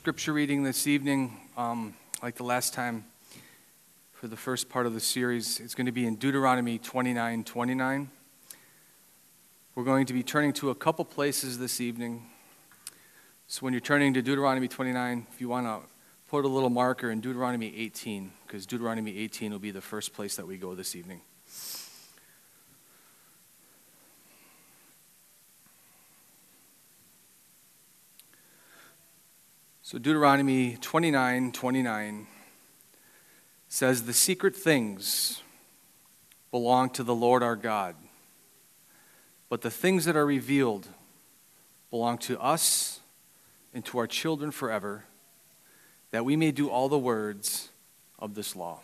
scripture reading this evening, um, like the last time for the first part of the series, it's going to be in Deuteronomy 29 29. We're going to be turning to a couple places this evening. So when you're turning to Deuteronomy 29, if you want to put a little marker in Deuteronomy 18, because Deuteronomy 18 will be the first place that we go this evening. So Deuteronomy 29 29 says, The secret things belong to the Lord our God, but the things that are revealed belong to us and to our children forever, that we may do all the words of this law.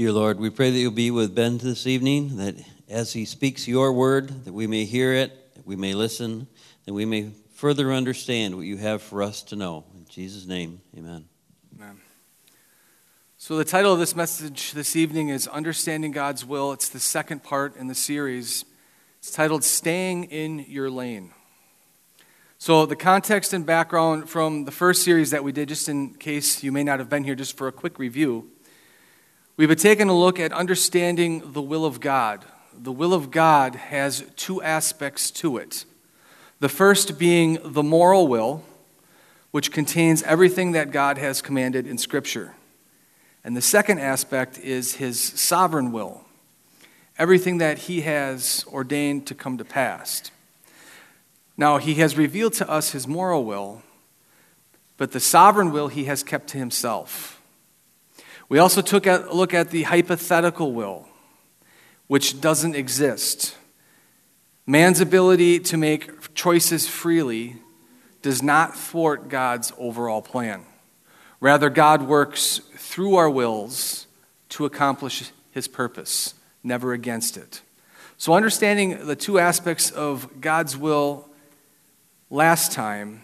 Dear Lord, we pray that you'll be with Ben this evening, that as he speaks your word, that we may hear it, that we may listen, that we may further understand what you have for us to know. In Jesus' name, amen. Amen. So, the title of this message this evening is Understanding God's Will. It's the second part in the series. It's titled Staying in Your Lane. So, the context and background from the first series that we did, just in case you may not have been here, just for a quick review. We've been taking a look at understanding the will of God. The will of God has two aspects to it. The first being the moral will, which contains everything that God has commanded in Scripture. And the second aspect is his sovereign will, everything that he has ordained to come to pass. Now, he has revealed to us his moral will, but the sovereign will he has kept to himself. We also took a look at the hypothetical will, which doesn't exist. Man's ability to make choices freely does not thwart God's overall plan. Rather, God works through our wills to accomplish his purpose, never against it. So, understanding the two aspects of God's will last time,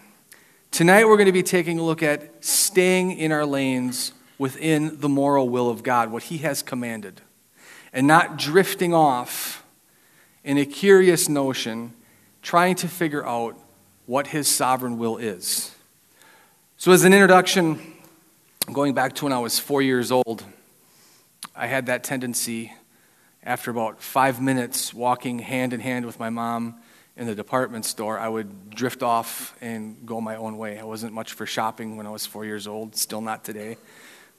tonight we're going to be taking a look at staying in our lanes within the moral will of God, what He has commanded, and not drifting off in a curious notion, trying to figure out what His sovereign will is. So, as an introduction, going back to when I was four years old, I had that tendency after about five minutes walking hand in hand with my mom in the department store, I would drift off and go my own way. I wasn't much for shopping when I was four years old, still not today.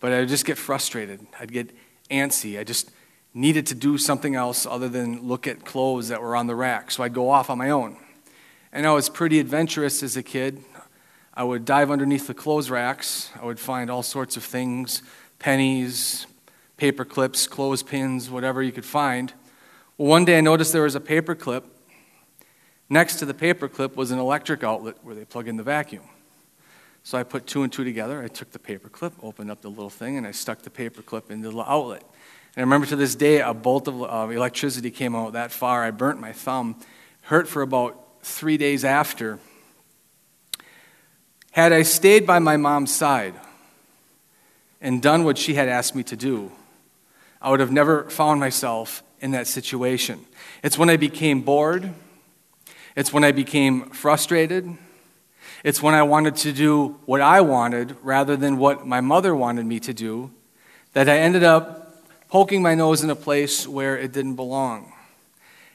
But I would just get frustrated. I'd get antsy. I just needed to do something else other than look at clothes that were on the rack. So I'd go off on my own. And I was pretty adventurous as a kid. I would dive underneath the clothes racks. I would find all sorts of things pennies, paper clips, clothespins, whatever you could find. Well, one day I noticed there was a paper clip. Next to the paper clip was an electric outlet where they plug in the vacuum. So I put two and two together. I took the paper clip, opened up the little thing, and I stuck the paper clip into the outlet. And I remember to this day, a bolt of uh, electricity came out that far. I burnt my thumb, hurt for about three days after. Had I stayed by my mom's side and done what she had asked me to do, I would have never found myself in that situation. It's when I became bored, it's when I became frustrated it's when I wanted to do what I wanted rather than what my mother wanted me to do that I ended up poking my nose in a place where it didn't belong.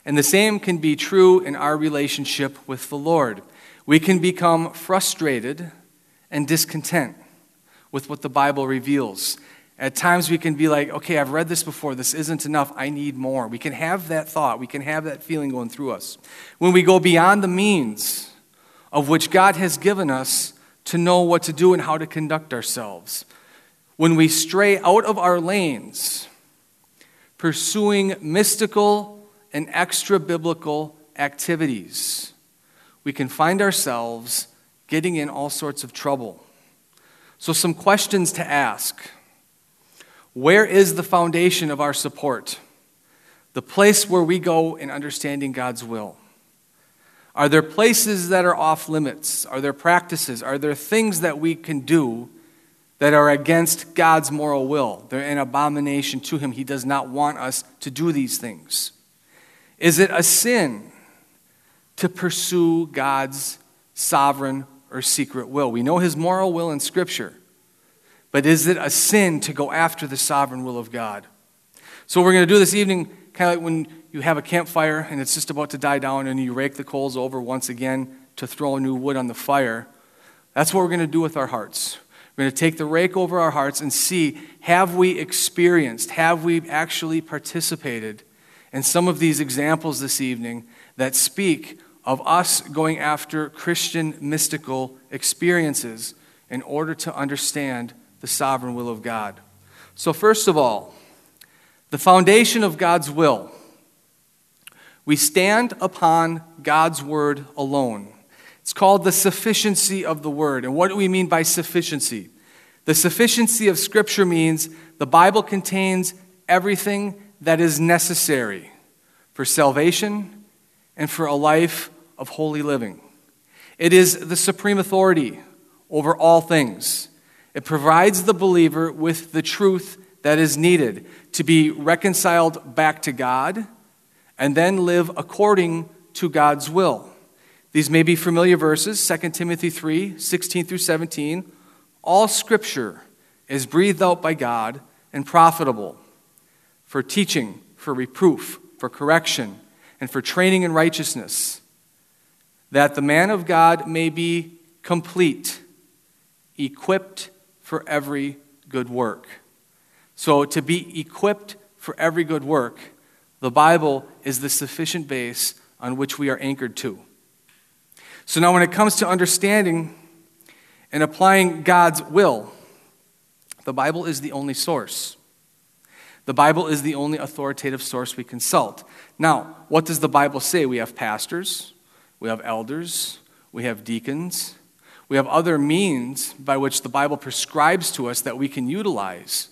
And the same can be true in our relationship with the Lord. We can become frustrated and discontent with what the Bible reveals. At times we can be like, okay, I've read this before. This isn't enough. I need more. We can have that thought. We can have that feeling going through us. When we go beyond the means, of which God has given us to know what to do and how to conduct ourselves. When we stray out of our lanes, pursuing mystical and extra biblical activities, we can find ourselves getting in all sorts of trouble. So, some questions to ask Where is the foundation of our support? The place where we go in understanding God's will. Are there places that are off limits? Are there practices? Are there things that we can do that are against God's moral will? They're an abomination to Him. He does not want us to do these things. Is it a sin to pursue God's sovereign or secret will? We know his moral will in Scripture, but is it a sin to go after the sovereign will of God? So, we're going to do this evening, kind of like when you have a campfire and it's just about to die down and you rake the coals over once again to throw new wood on the fire. That's what we're going to do with our hearts. We're going to take the rake over our hearts and see have we experienced, have we actually participated in some of these examples this evening that speak of us going after Christian mystical experiences in order to understand the sovereign will of God. So, first of all, the foundation of God's will. We stand upon God's word alone. It's called the sufficiency of the word. And what do we mean by sufficiency? The sufficiency of Scripture means the Bible contains everything that is necessary for salvation and for a life of holy living. It is the supreme authority over all things. It provides the believer with the truth that is needed to be reconciled back to God and then live according to God's will. These may be familiar verses 2 Timothy 3 16 through 17. All scripture is breathed out by God and profitable for teaching, for reproof, for correction, and for training in righteousness, that the man of God may be complete, equipped for every good work. So, to be equipped for every good work, the Bible is the sufficient base on which we are anchored to. So now, when it comes to understanding and applying God's will, the Bible is the only source. The Bible is the only authoritative source we consult. Now, what does the Bible say? We have pastors, we have elders, we have deacons, we have other means by which the Bible prescribes to us that we can utilize.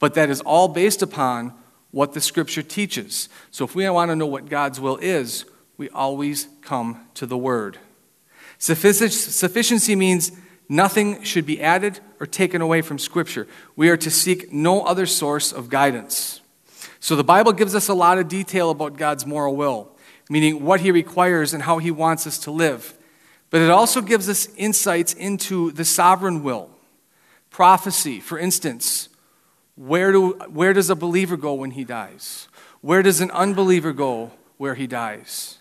But that is all based upon what the Scripture teaches. So if we want to know what God's will is, we always come to the Word. Sufficiency means nothing should be added or taken away from Scripture. We are to seek no other source of guidance. So the Bible gives us a lot of detail about God's moral will, meaning what He requires and how He wants us to live. But it also gives us insights into the sovereign will. Prophecy, for instance, where, do, where does a believer go when he dies? Where does an unbeliever go where he dies?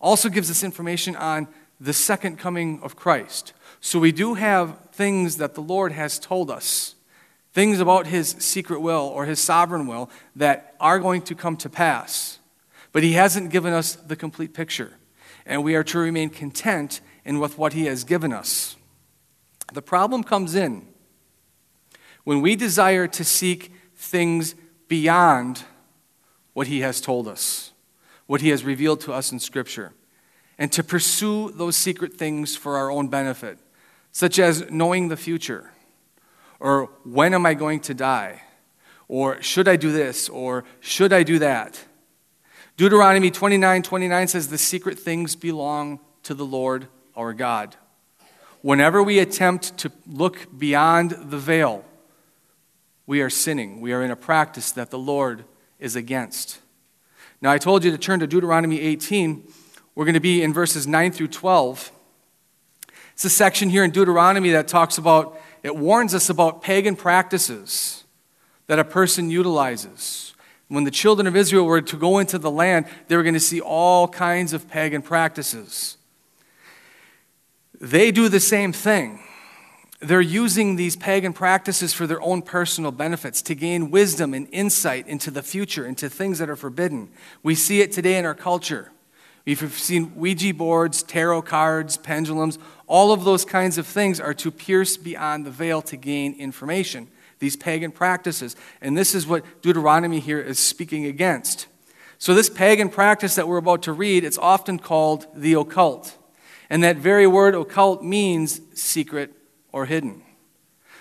also gives us information on the second coming of Christ. So we do have things that the Lord has told us, things about his secret will or his sovereign will that are going to come to pass. But he hasn't given us the complete picture, and we are to remain content in with what he has given us. The problem comes in when we desire to seek things beyond what he has told us what He has revealed to us in Scripture, and to pursue those secret things for our own benefit, such as knowing the future, or when am I going to die, or should I do this, or should I do that. Deuteronomy 29 29 says, The secret things belong to the Lord our God. Whenever we attempt to look beyond the veil, we are sinning. We are in a practice that the Lord is against. Now, I told you to turn to Deuteronomy 18. We're going to be in verses 9 through 12. It's a section here in Deuteronomy that talks about, it warns us about pagan practices that a person utilizes. When the children of Israel were to go into the land, they were going to see all kinds of pagan practices. They do the same thing they're using these pagan practices for their own personal benefits to gain wisdom and insight into the future, into things that are forbidden. We see it today in our culture. We've seen Ouija boards, tarot cards, pendulums, all of those kinds of things are to pierce beyond the veil to gain information, these pagan practices. And this is what Deuteronomy here is speaking against. So, this pagan practice that we're about to read, it's often called the occult. And that very word occult means secret or hidden.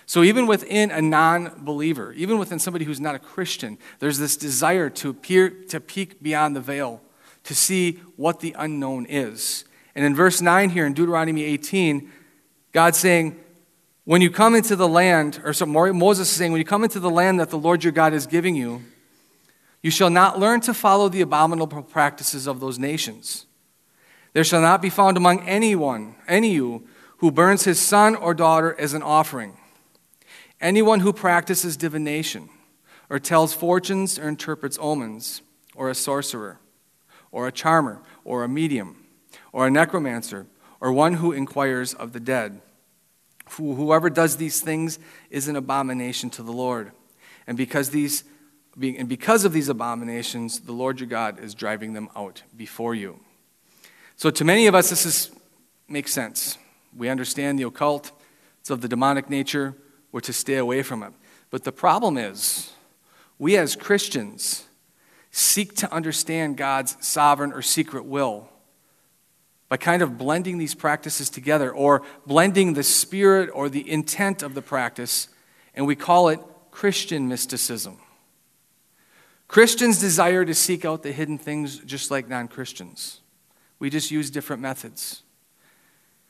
So, even within a non believer, even within somebody who's not a Christian, there's this desire to, appear, to peek beyond the veil, to see what the unknown is. And in verse 9 here in Deuteronomy 18, God's saying, When you come into the land, or so Moses is saying, when you come into the land that the Lord your God is giving you, You shall not learn to follow the abominable practices of those nations. There shall not be found among anyone, any you, who burns his son or daughter as an offering. Anyone who practices divination, or tells fortunes, or interprets omens, or a sorcerer, or a charmer, or a medium, or a necromancer, or one who inquires of the dead. Whoever does these things is an abomination to the Lord. And because, these, and because of these abominations, the Lord your God is driving them out before you. So, to many of us, this is, makes sense. We understand the occult, it's of the demonic nature, we're to stay away from it. But the problem is, we as Christians seek to understand God's sovereign or secret will by kind of blending these practices together or blending the spirit or the intent of the practice, and we call it Christian mysticism. Christians desire to seek out the hidden things just like non Christians. We just use different methods.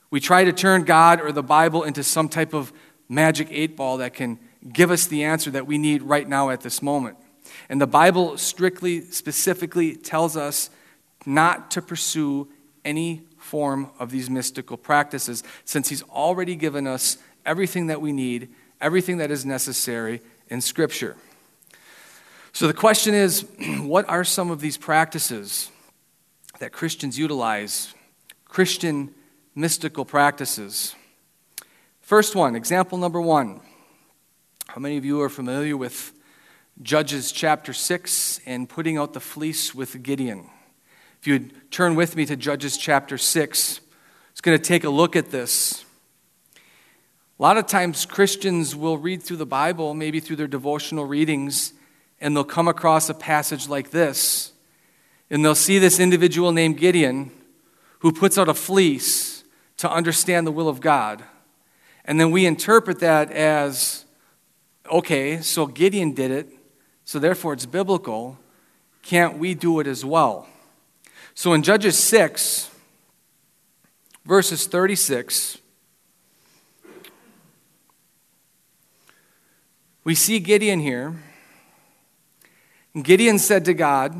We try to turn God or the Bible into some type of magic eight ball that can give us the answer that we need right now at this moment. And the Bible strictly, specifically tells us not to pursue any form of these mystical practices, since He's already given us everything that we need, everything that is necessary in Scripture. So the question is what are some of these practices that Christians utilize? Christian mystical practices. First one, example number one. How many of you are familiar with Judges chapter 6 and putting out the fleece with Gideon? If you'd turn with me to Judges chapter 6, it's going to take a look at this. A lot of times, Christians will read through the Bible, maybe through their devotional readings, and they'll come across a passage like this. And they'll see this individual named Gideon who puts out a fleece to understand the will of God. And then we interpret that as okay, so Gideon did it, so therefore it's biblical. Can't we do it as well? So in Judges 6, verses 36, we see Gideon here. Gideon said to God,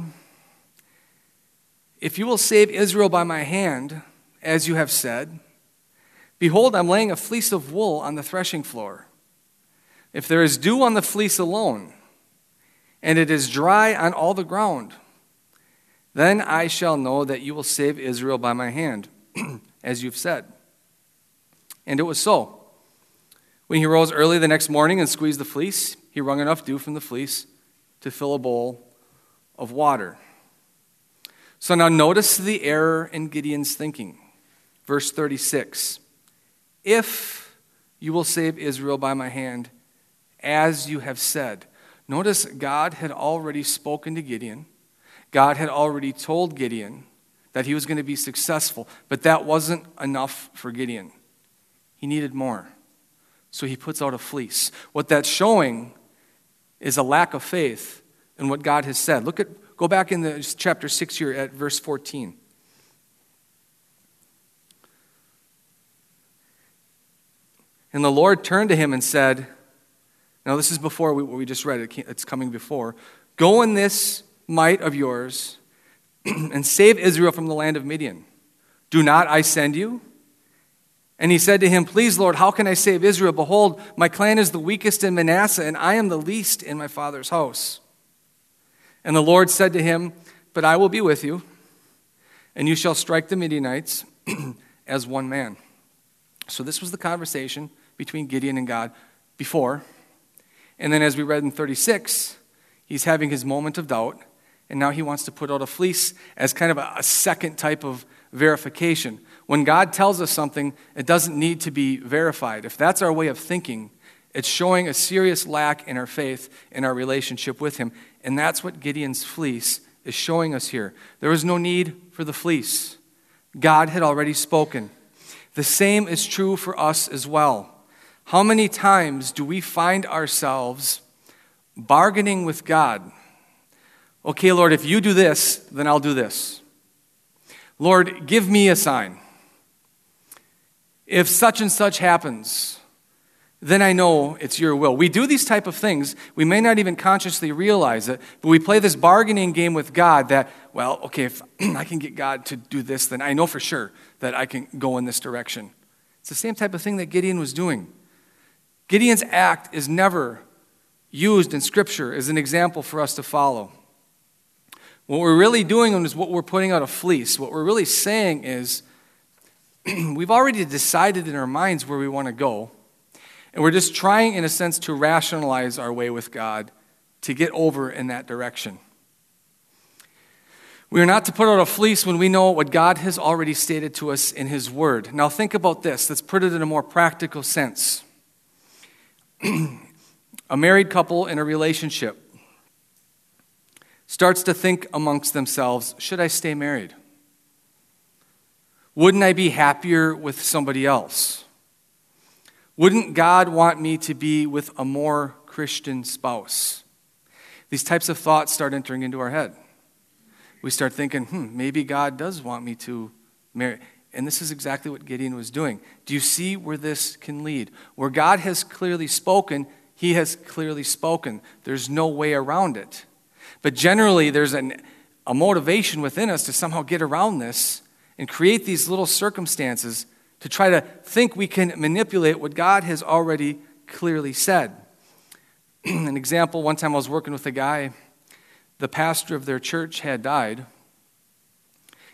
If you will save Israel by my hand, as you have said, behold, I'm laying a fleece of wool on the threshing floor. If there is dew on the fleece alone, and it is dry on all the ground, then I shall know that you will save Israel by my hand, as you've said. And it was so. When he rose early the next morning and squeezed the fleece, he wrung enough dew from the fleece to fill a bowl of water. So now notice the error in Gideon's thinking. Verse 36 If you will save Israel by my hand, as you have said. Notice God had already spoken to Gideon God had already told Gideon that he was going to be successful, but that wasn't enough for Gideon. He needed more. So he puts out a fleece. What that's showing is a lack of faith in what God has said. Look at go back in the chapter 6 here at verse 14. And the Lord turned to him and said, Now, this is before we, we just read, it's coming before. Go in this might of yours and save Israel from the land of Midian. Do not I send you? And he said to him, Please, Lord, how can I save Israel? Behold, my clan is the weakest in Manasseh, and I am the least in my father's house. And the Lord said to him, But I will be with you, and you shall strike the Midianites as one man. So this was the conversation between Gideon and God before. And then, as we read in 36, he's having his moment of doubt and now he wants to put out a fleece as kind of a, second type of verification. When God tells us something, it doesn't need to be verified. If that's our way of thinking, it's showing a serious lack in our faith, in our relationship with Him. And that's what Gideon's fleece is showing us here. There was no need for the fleece, God had already spoken. The same is true for us as well. How many times do we find ourselves bargaining with God? okay, Lord, if you do this, then I'll do this. Lord, give me a sign. If such and such happens, then I know it's your will. We do these type of things. We may not even consciously realize it, but we play this bargaining game with God that, well, okay, if I can get God to do this, then I know for sure that I can go in this direction. It's the same type of thing that Gideon was doing. Gideon's act is never used in Scripture as an example for us to follow. What we're really doing is what we're putting out a fleece. What we're really saying is we've already decided in our minds where we want to go. And we're just trying, in a sense, to rationalize our way with God to get over in that direction. We are not to put out a fleece when we know what God has already stated to us in His Word. Now, think about this. Let's put it in a more practical sense. a married couple in a relationship starts to think amongst themselves should I stay married? Wouldn't I be happier with somebody else? Wouldn't God want me to be with a more Christian spouse? These types of thoughts start entering into our head. We start thinking, hmm, maybe God does want me to marry. And this is exactly what Gideon was doing. Do you see where this can lead? Where God has clearly spoken, he has clearly spoken. There's no way around it. But generally, there's an, a motivation within us to somehow get around this and create these little circumstances to try to think we can manipulate what God has already clearly said. An example one time I was working with a guy, the pastor of their church had died,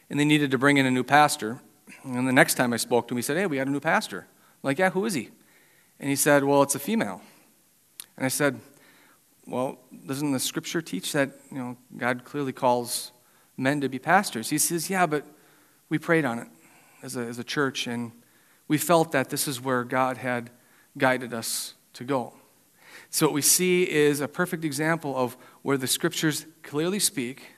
and they needed to bring in a new pastor. And the next time I spoke to him, he said, Hey, we got a new pastor. I'm like, yeah, who is he? And he said, Well, it's a female. And I said, Well, doesn't the scripture teach that, you know, God clearly calls men to be pastors? He says, Yeah, but we prayed on it as a, as a church, and we felt that this is where God had guided us to go. So, what we see is a perfect example of where the scriptures clearly speak,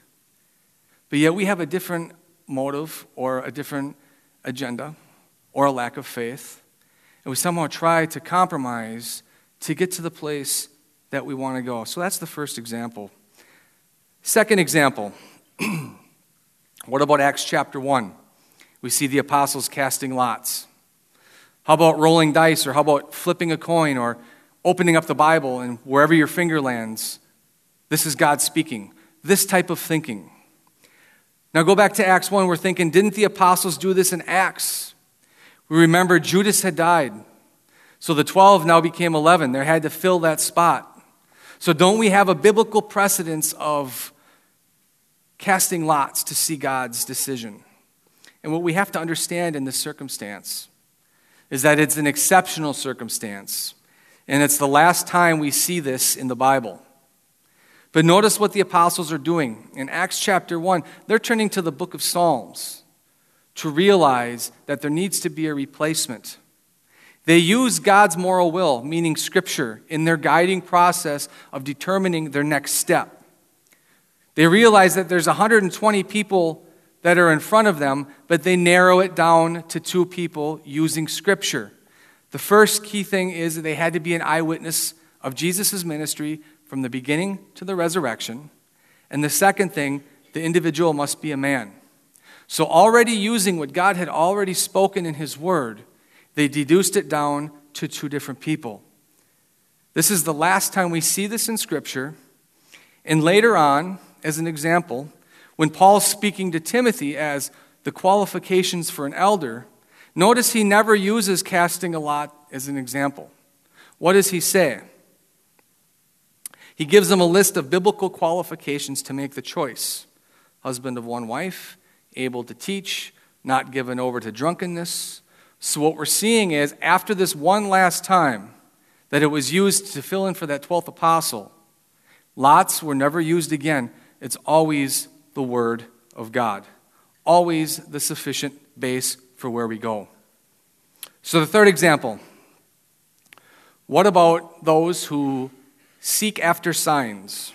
but yet we have a different motive or a different agenda or a lack of faith. And we somehow try to compromise to get to the place that we want to go. So, that's the first example. Second example what about Acts chapter 1? We see the apostles casting lots. How about rolling dice, or how about flipping a coin, or opening up the Bible, and wherever your finger lands, this is God speaking. This type of thinking. Now go back to Acts 1. We're thinking, didn't the apostles do this in Acts? We remember Judas had died. So the 12 now became 11. They had to fill that spot. So don't we have a biblical precedence of casting lots to see God's decision? And what we have to understand in this circumstance is that it's an exceptional circumstance. And it's the last time we see this in the Bible. But notice what the apostles are doing. In Acts chapter 1, they're turning to the book of Psalms to realize that there needs to be a replacement. They use God's moral will, meaning Scripture, in their guiding process of determining their next step. They realize that there's 120 people that are in front of them, but they narrow it down to two people using Scripture. The first key thing is that they had to be an eyewitness of Jesus' ministry from the beginning to the resurrection. And the second thing, the individual must be a man. So, already using what God had already spoken in His Word, they deduced it down to two different people. This is the last time we see this in Scripture. And later on, as an example, when Paul's speaking to Timothy as the qualifications for an elder, notice he never uses casting a lot as an example. What does he say? He gives them a list of biblical qualifications to make the choice husband of one wife, able to teach, not given over to drunkenness. So, what we're seeing is after this one last time that it was used to fill in for that 12th apostle, lots were never used again. It's always the Word of God. Always the sufficient base for where we go. So, the third example what about those who seek after signs?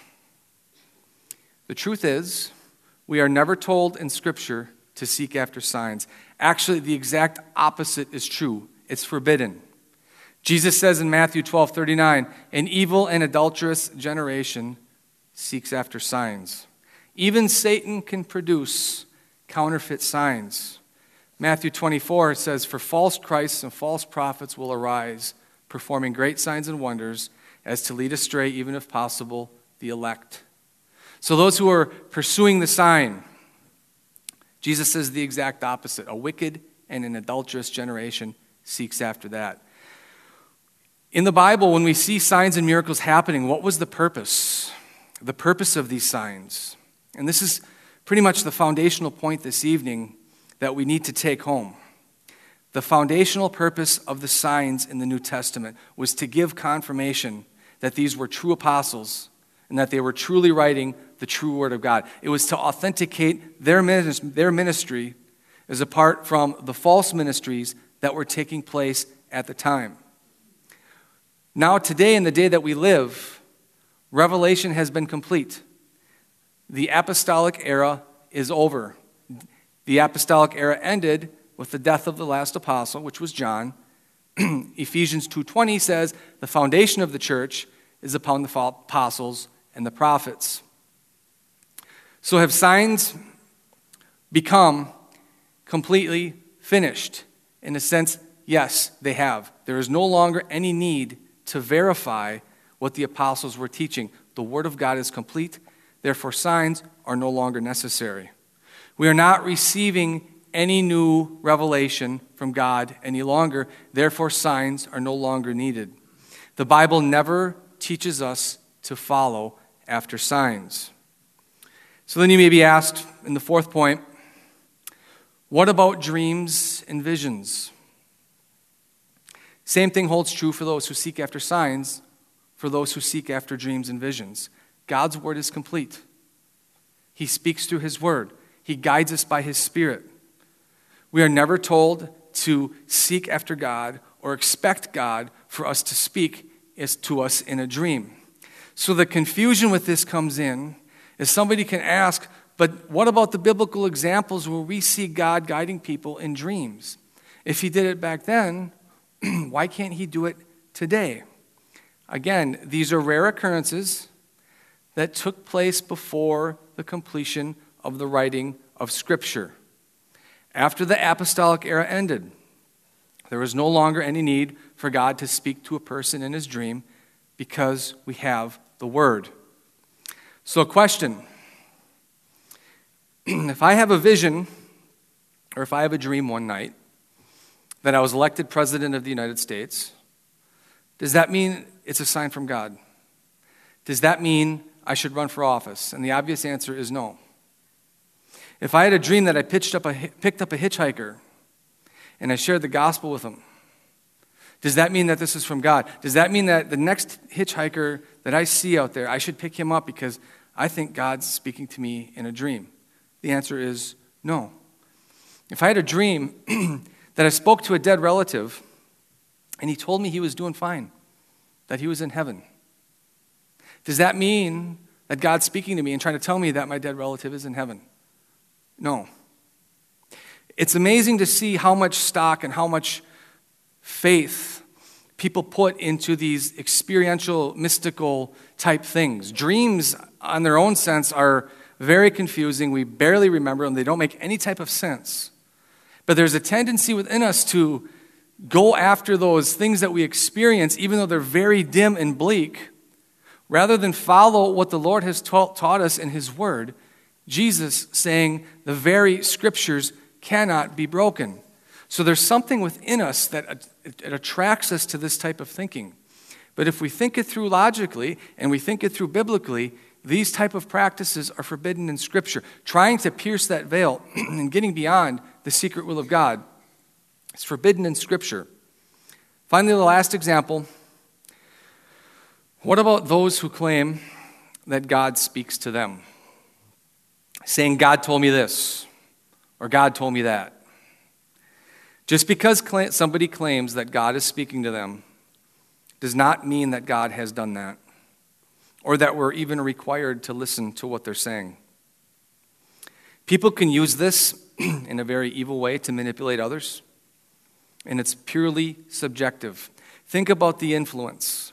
The truth is, we are never told in Scripture to seek after signs. Actually, the exact opposite is true it's forbidden. Jesus says in Matthew 12 39, an evil and adulterous generation seeks after signs. Even Satan can produce counterfeit signs. Matthew 24 says, For false Christs and false prophets will arise performing great signs and wonders as to lead astray, even if possible, the elect. So, those who are pursuing the sign, Jesus says the exact opposite. A wicked and an adulterous generation seeks after that. In the Bible, when we see signs and miracles happening, what was the purpose? The purpose of these signs. And this is pretty much the foundational point this evening that we need to take home. The foundational purpose of the signs in the New Testament was to give confirmation that these were true apostles and that they were truly writing the true Word of God. It was to authenticate their ministry as apart from the false ministries that were taking place at the time. Now, today, in the day that we live, revelation has been complete. The apostolic era is over. The apostolic era ended with the death of the last apostle, which was John. Ephesians 2:20 says, "The foundation of the church is upon the apostles and the prophets." So have signs become completely finished? In a sense, yes, they have. There is no longer any need to verify what the apostles were teaching. The Word of God is complete, therefore, signs are no longer necessary. We are not receiving any new revelation from God any longer. Therefore, signs are no longer needed. The Bible never teaches us to follow after signs. So then you may be asked in the fourth point what about dreams and visions? Same thing holds true for those who seek after signs, for those who seek after dreams and visions. God's word is complete. He speaks through his word, he guides us by his spirit. We are never told to seek after God or expect God for us to speak to us in a dream. So the confusion with this comes in is somebody can ask, but what about the biblical examples where we see God guiding people in dreams? If he did it back then, why can't he do it today? Again, these are rare occurrences that took place before the completion of the writing of Scripture. After the apostolic era ended, there was no longer any need for God to speak to a person in his dream because we have the Word. So, question if I have a vision or if I have a dream one night that I was elected President of the United States, does that mean it's a sign from God? Does that mean I should run for office? And the obvious answer is no. If I had a dream that I pitched up a, picked up a hitchhiker and I shared the gospel with him, does that mean that this is from God? Does that mean that the next hitchhiker that I see out there, I should pick him up because I think God's speaking to me in a dream? The answer is no. If I had a dream that I spoke to a dead relative and he told me he was doing fine, that he was in heaven, does that mean that God's speaking to me and trying to tell me that my dead relative is in heaven? No. It's amazing to see how much stock and how much faith people put into these experiential, mystical type things. Dreams, on their own sense, are very confusing. We barely remember them, they don't make any type of sense. But there's a tendency within us to go after those things that we experience, even though they're very dim and bleak, rather than follow what the Lord has taught, taught us in His Word Jesus saying the very scriptures cannot be broken. So there's something within us that attracts us to this type of thinking. But if we think it through logically and we think it through biblically, these type of practices are forbidden in scripture. Trying to pierce that veil and getting beyond the secret will of God is forbidden in scripture. Finally, the last example. What about those who claim that God speaks to them? saying, God told me this, or God told me that. Just because somebody claims that God is speaking to them does not mean that God has done that, or that we're even required to listen to what they're saying. People can use this in a very evil way to manipulate others, and it's purely subjective. Think about the influence,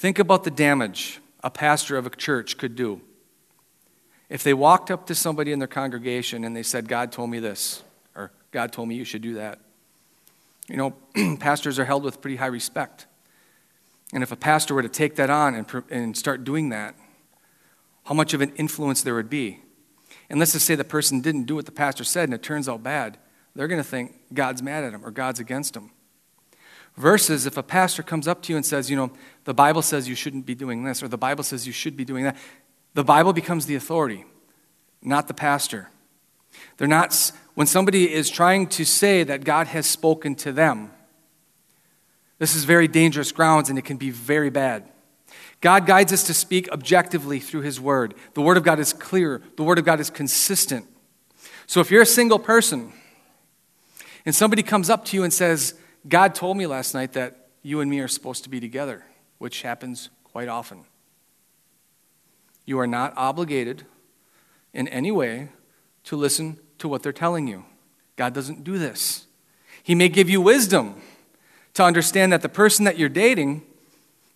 think about the damage a pastor of a church could do if they walked up to somebody in their congregation and they said, God told me this, or God told me you should do that, you know, pastors are held with pretty high respect. And if a pastor were to take that on and, and start doing that, how much of an influence there would be. And let's just say the person didn't do what the pastor said and it turns out bad. They're going to think God's mad at him or God's against him. Versus if a pastor comes up to you and says, you know, the Bible says you shouldn't be doing this or the Bible says you should be doing that, the Bible becomes the authority, not the pastor. They're not, when somebody is trying to say that God has spoken to them, this is very dangerous grounds and it can be very bad. God guides us to speak objectively through His Word. The Word of God is clear, the Word of God is consistent. So if you're a single person and somebody comes up to you and says, God told me last night that you and me are supposed to be together, which happens quite often. You are not obligated in any way to listen to what they're telling you. God doesn't do this. He may give you wisdom to understand that the person that you're dating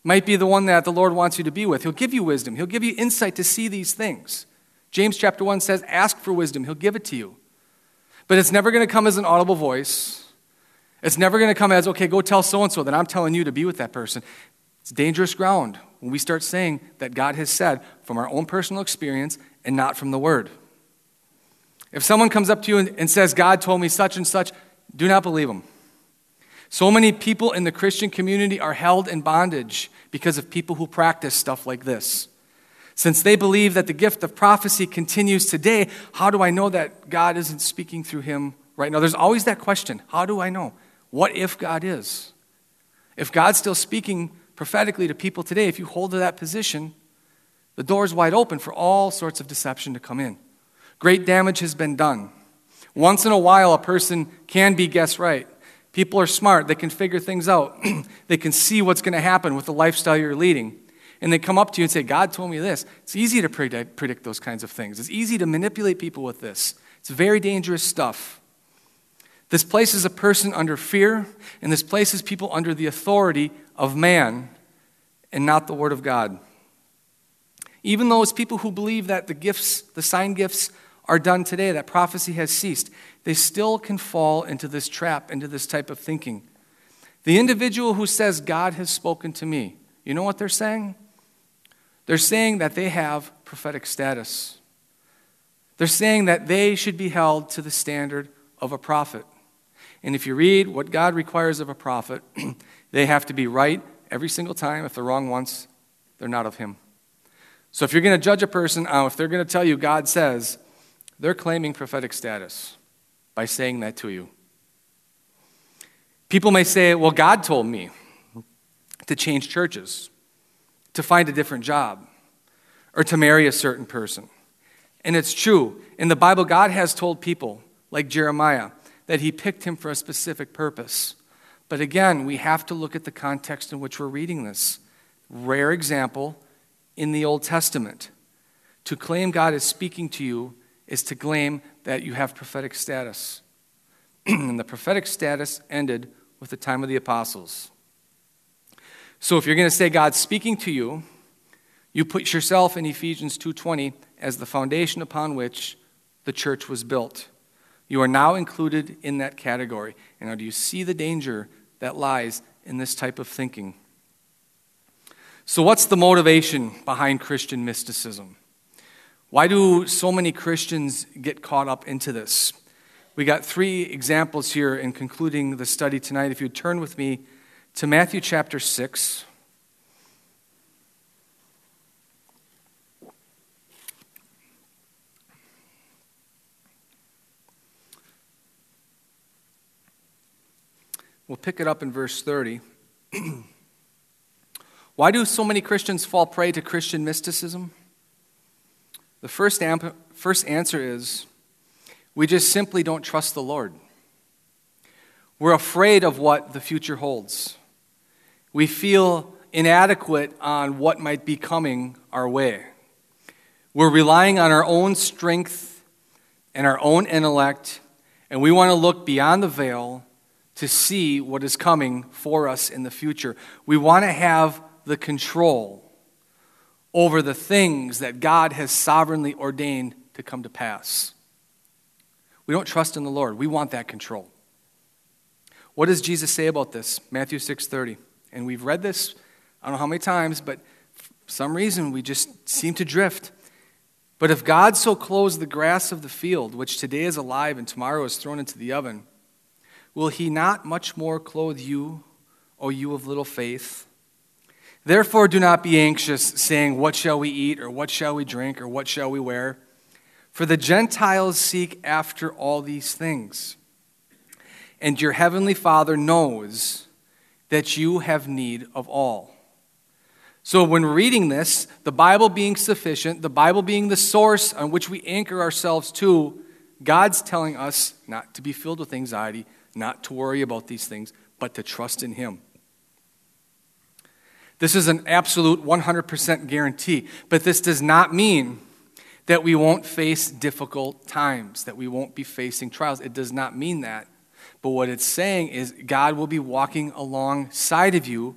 might be the one that the Lord wants you to be with. He'll give you wisdom, He'll give you insight to see these things. James chapter 1 says, Ask for wisdom, He'll give it to you. But it's never going to come as an audible voice. It's never going to come as, okay, go tell so and so that I'm telling you to be with that person. It's dangerous ground when we start saying that God has said from our own personal experience and not from the Word. If someone comes up to you and, and says, God told me such and such, do not believe them. So many people in the Christian community are held in bondage because of people who practice stuff like this. Since they believe that the gift of prophecy continues today, how do I know that God isn't speaking through him right now? There's always that question how do I know? What if God is? If God's still speaking prophetically to people today, if you hold to that position, the door is wide open for all sorts of deception to come in. Great damage has been done. Once in a while, a person can be guess right. People are smart. They can figure things out. they can see what's going to happen with the lifestyle you're leading. And they come up to you and say, God told me this. It's easy to predict, predict those kinds of things. It's easy to manipulate people with this. It's very dangerous stuff. This places a person under fear, and this places people under the authority of man and not the Word of God. Even those people who believe that the gifts, the sign gifts, are done today, that prophecy has ceased, they still can fall into this trap, into this type of thinking. The individual who says, God has spoken to me, you know what they're saying? They're saying that they have prophetic status. They're saying that they should be held to the standard of a prophet. And if you read what God requires of a prophet, they have to be right every single time. If they're wrong once, they're not of Him. So if you're going to judge a person, uh, if they're going to tell you God says, they're claiming prophetic status by saying that to you. People may say, Well, God told me to change churches, to find a different job, or to marry a certain person. And it's true. In the Bible, God has told people, like Jeremiah, that He picked him for a specific purpose. But again, we have to look at the context in which we're reading this. Rare example in the Old Testament. To claim God is speaking to you is to claim that you have prophetic status. and the prophetic status ended with the time of the apostles. So if you're going to say God's speaking to you, you put yourself in Ephesians 2:20 as the foundation upon which the church was built. You are now included in that category. And now do you see the danger that lies in this type of thinking? So what's the motivation behind Christian mysticism? Why do so many Christians get caught up into this? We got three examples here in concluding the study tonight. If you turn with me to Matthew chapter 6. We'll pick it up in verse 30. Why do so many Christians fall prey to Christian mysticism? The first, amp- first answer is we just simply don't trust the Lord. We're afraid of what the future holds. We feel inadequate on what might be coming our way. We're relying on our own strength and our own intellect, and we want to look beyond the veil to see what is coming for us in the future. We want to have the control over the things that God has sovereignly ordained to come to pass. We don't trust in the Lord. We want that control. What does Jesus say about this? Matthew 6:30. And we've read this I don't know how many times, but for some reason we just seem to drift. But if God so clothes the grass of the field, which today is alive and tomorrow is thrown into the oven, will he not much more clothe you, O you of little faith? Therefore, do not be anxious, saying, What shall we eat, or what shall we drink, or what shall we wear? For the Gentiles seek after all these things. And your heavenly Father knows that you have need of all. So, when reading this, the Bible being sufficient, the Bible being the source on which we anchor ourselves to, God's telling us not to be filled with anxiety, not to worry about these things, but to trust in Him. This is an absolute 100% guarantee, but this does not mean that we won't face difficult times, that we won't be facing trials. It does not mean that. But what it's saying is God will be walking alongside of you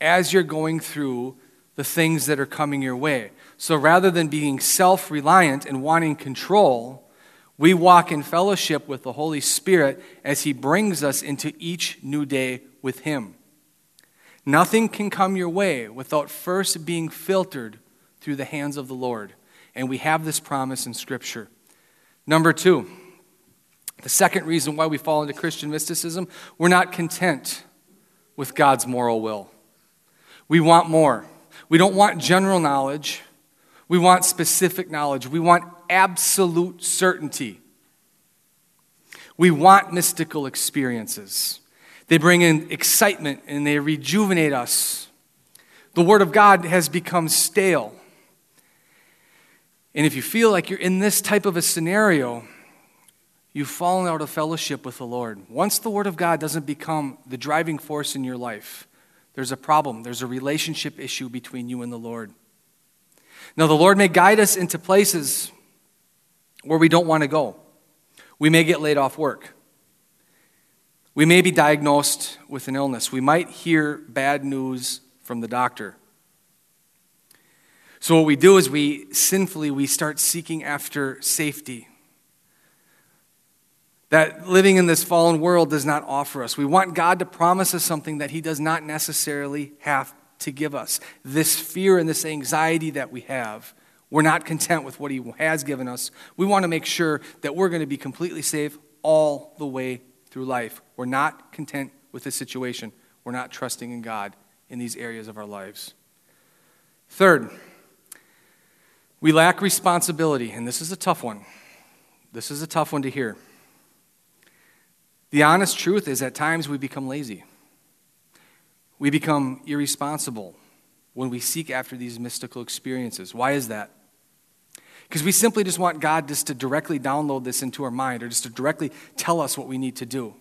as you're going through the things that are coming your way. So rather than being self reliant and wanting control, we walk in fellowship with the Holy Spirit as He brings us into each new day with Him. Nothing can come your way without first being filtered through the hands of the Lord. And we have this promise in Scripture. Number two, the second reason why we fall into Christian mysticism, we're not content with God's moral will. We want more. We don't want general knowledge. We want specific knowledge. We want absolute certainty. We want mystical experiences. They bring in excitement and they rejuvenate us. The Word of God has become stale. And if you feel like you're in this type of a scenario, you've fallen out of fellowship with the Lord. Once the Word of God doesn't become the driving force in your life, there's a problem. There's a relationship issue between you and the Lord. Now, the Lord may guide us into places where we don't want to go. We may get laid off work. We may be diagnosed with an illness. We might hear bad news from the doctor. So what we do is we sinfully we start seeking after safety. That living in this fallen world does not offer us. We want God to promise us something that he does not necessarily have to give us. This fear and this anxiety that we have, we're not content with what he has given us. We want to make sure that we're going to be completely safe all the way through life. We're not content with this situation. We're not trusting in God in these areas of our lives. Third, we lack responsibility, and this is a tough one. This is a tough one to hear. The honest truth is, at times we become lazy. We become irresponsible when we seek after these mystical experiences. Why is that? Because we simply just want God just to directly download this into our mind or just to directly tell us what we need to do.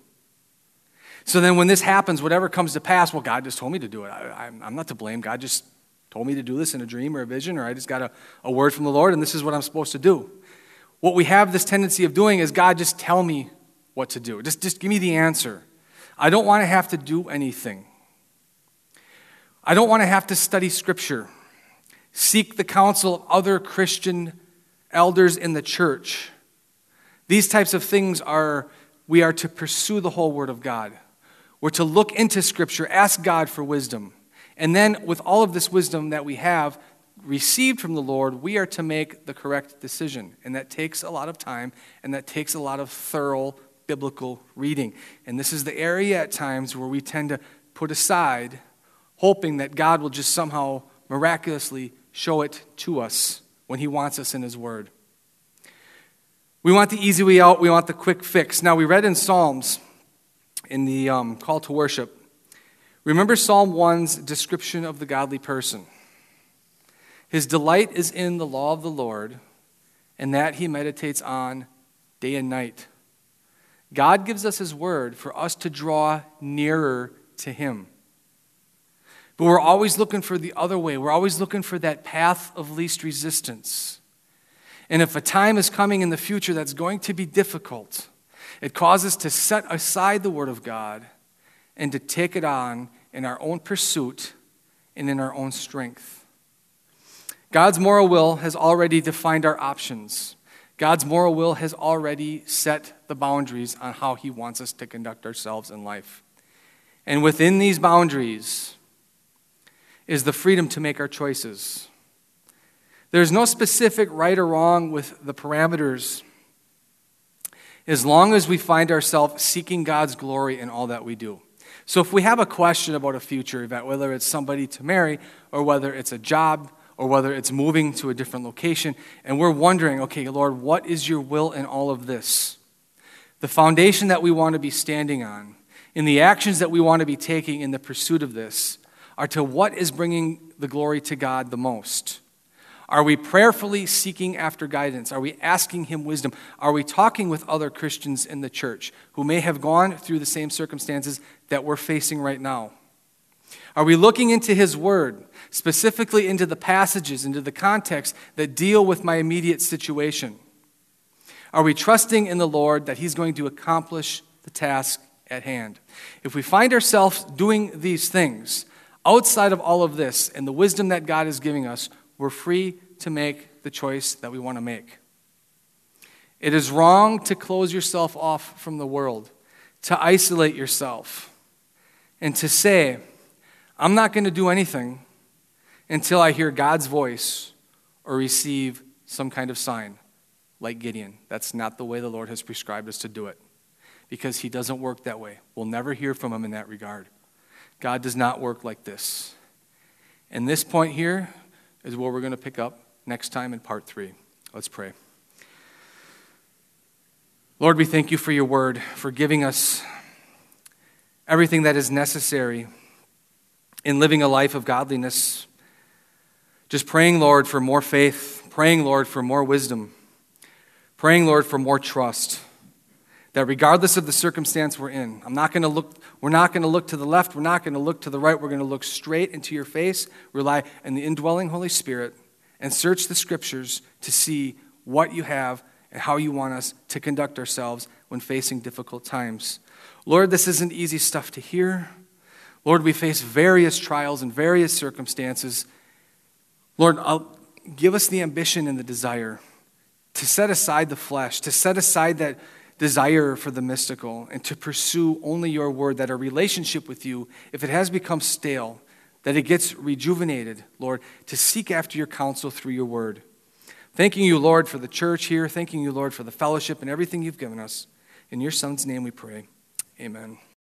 So then when this happens, whatever comes to pass, well, God just told me to do it. I, am not to blame. God just told me to do this in a dream or a vision, or I just got a, a word from the Lord, and this is what I'm supposed to do. What we have this tendency of doing is God just tell me what to do. Just, just give me the answer. I don't want to have to do anything. I don't want to have to study Scripture, seek the counsel of other Christian elders in the church. These types of things are, we are to pursue the whole Word of God. We're to look into Scripture, ask God for wisdom. And then, with all of this wisdom that we have received from the Lord, we are to make the correct decision. And that takes a lot of time, and that takes a lot of thorough biblical reading. And this is the area at times where we tend to put aside, hoping that God will just somehow miraculously show it to us when He wants us in His Word. We want the easy way out, we want the quick fix. Now, we read in Psalms in the um, call to worship. Remember Psalm 1's description of the godly person. His delight is in the law of the Lord, and that he meditates on day and night. God gives us his word for us to draw nearer to him. But we're always looking for the other way. We're always looking for that path of least resistance. And if a time is coming in the future that's going to be difficult, it causes us to set aside the Word of God and to take it on in our own pursuit and in our own strength. God's moral will has already defined our options. God's moral will has already set the boundaries on how He wants us to conduct ourselves in life. And within these boundaries, is the freedom to make our choices. There's no specific right or wrong with the parameters as long as we find ourselves seeking God's glory in all that we do. So if we have a question about a future event, whether it's somebody to marry, or whether it's a job, or whether it's moving to a different location, and we're wondering, okay, Lord, what is your will in all of this? The foundation that we want to be standing on, in the actions that we want to be taking in the pursuit of this, are to what is bringing the glory to God the most. Are we prayerfully seeking after guidance? Are we asking Him wisdom? Are we talking with other Christians in the church who may have gone through the same circumstances that we're facing right now? Are we looking into His Word, specifically into the passages, into the context that deal with my immediate situation? Are we trusting in the Lord that He's going to accomplish the task at hand? If we find ourselves doing these things outside of all of this and the wisdom that God is giving us, we're free to make the choice that we want to make. It is wrong to close yourself off from the world, to isolate yourself, and to say, I'm not going to do anything until I hear God's voice or receive some kind of sign, like Gideon. That's not the way the Lord has prescribed us to do it, because He doesn't work that way. We'll never hear from Him in that regard. God does not work like this. And this point here, is where we're going to pick up next time in part three. Let's pray. Lord, we thank you for your word, for giving us everything that is necessary in living a life of godliness. Just praying, Lord, for more faith, praying, Lord, for more wisdom, praying, Lord, for more trust. That regardless of the circumstance we're in, I'm not going to look, we're not going to look to the left, we're not going to look to the right, we're going to look straight into your face, rely on the indwelling Holy Spirit, and search the scriptures to see what you have and how you want us to conduct ourselves when facing difficult times. Lord, this isn't easy stuff to hear. Lord, we face various trials and various circumstances. Lord, I'll, give us the ambition and the desire to set aside the flesh, to set aside that desire for the mystical and to pursue only your word, that a relationship with you, if it has become stale, that it gets rejuvenated, Lord, to seek after your counsel through your word. Thanking you, Lord, for the church here. Thanking you, Lord, for the fellowship and everything you've given us. In your Son's name we pray. Amen.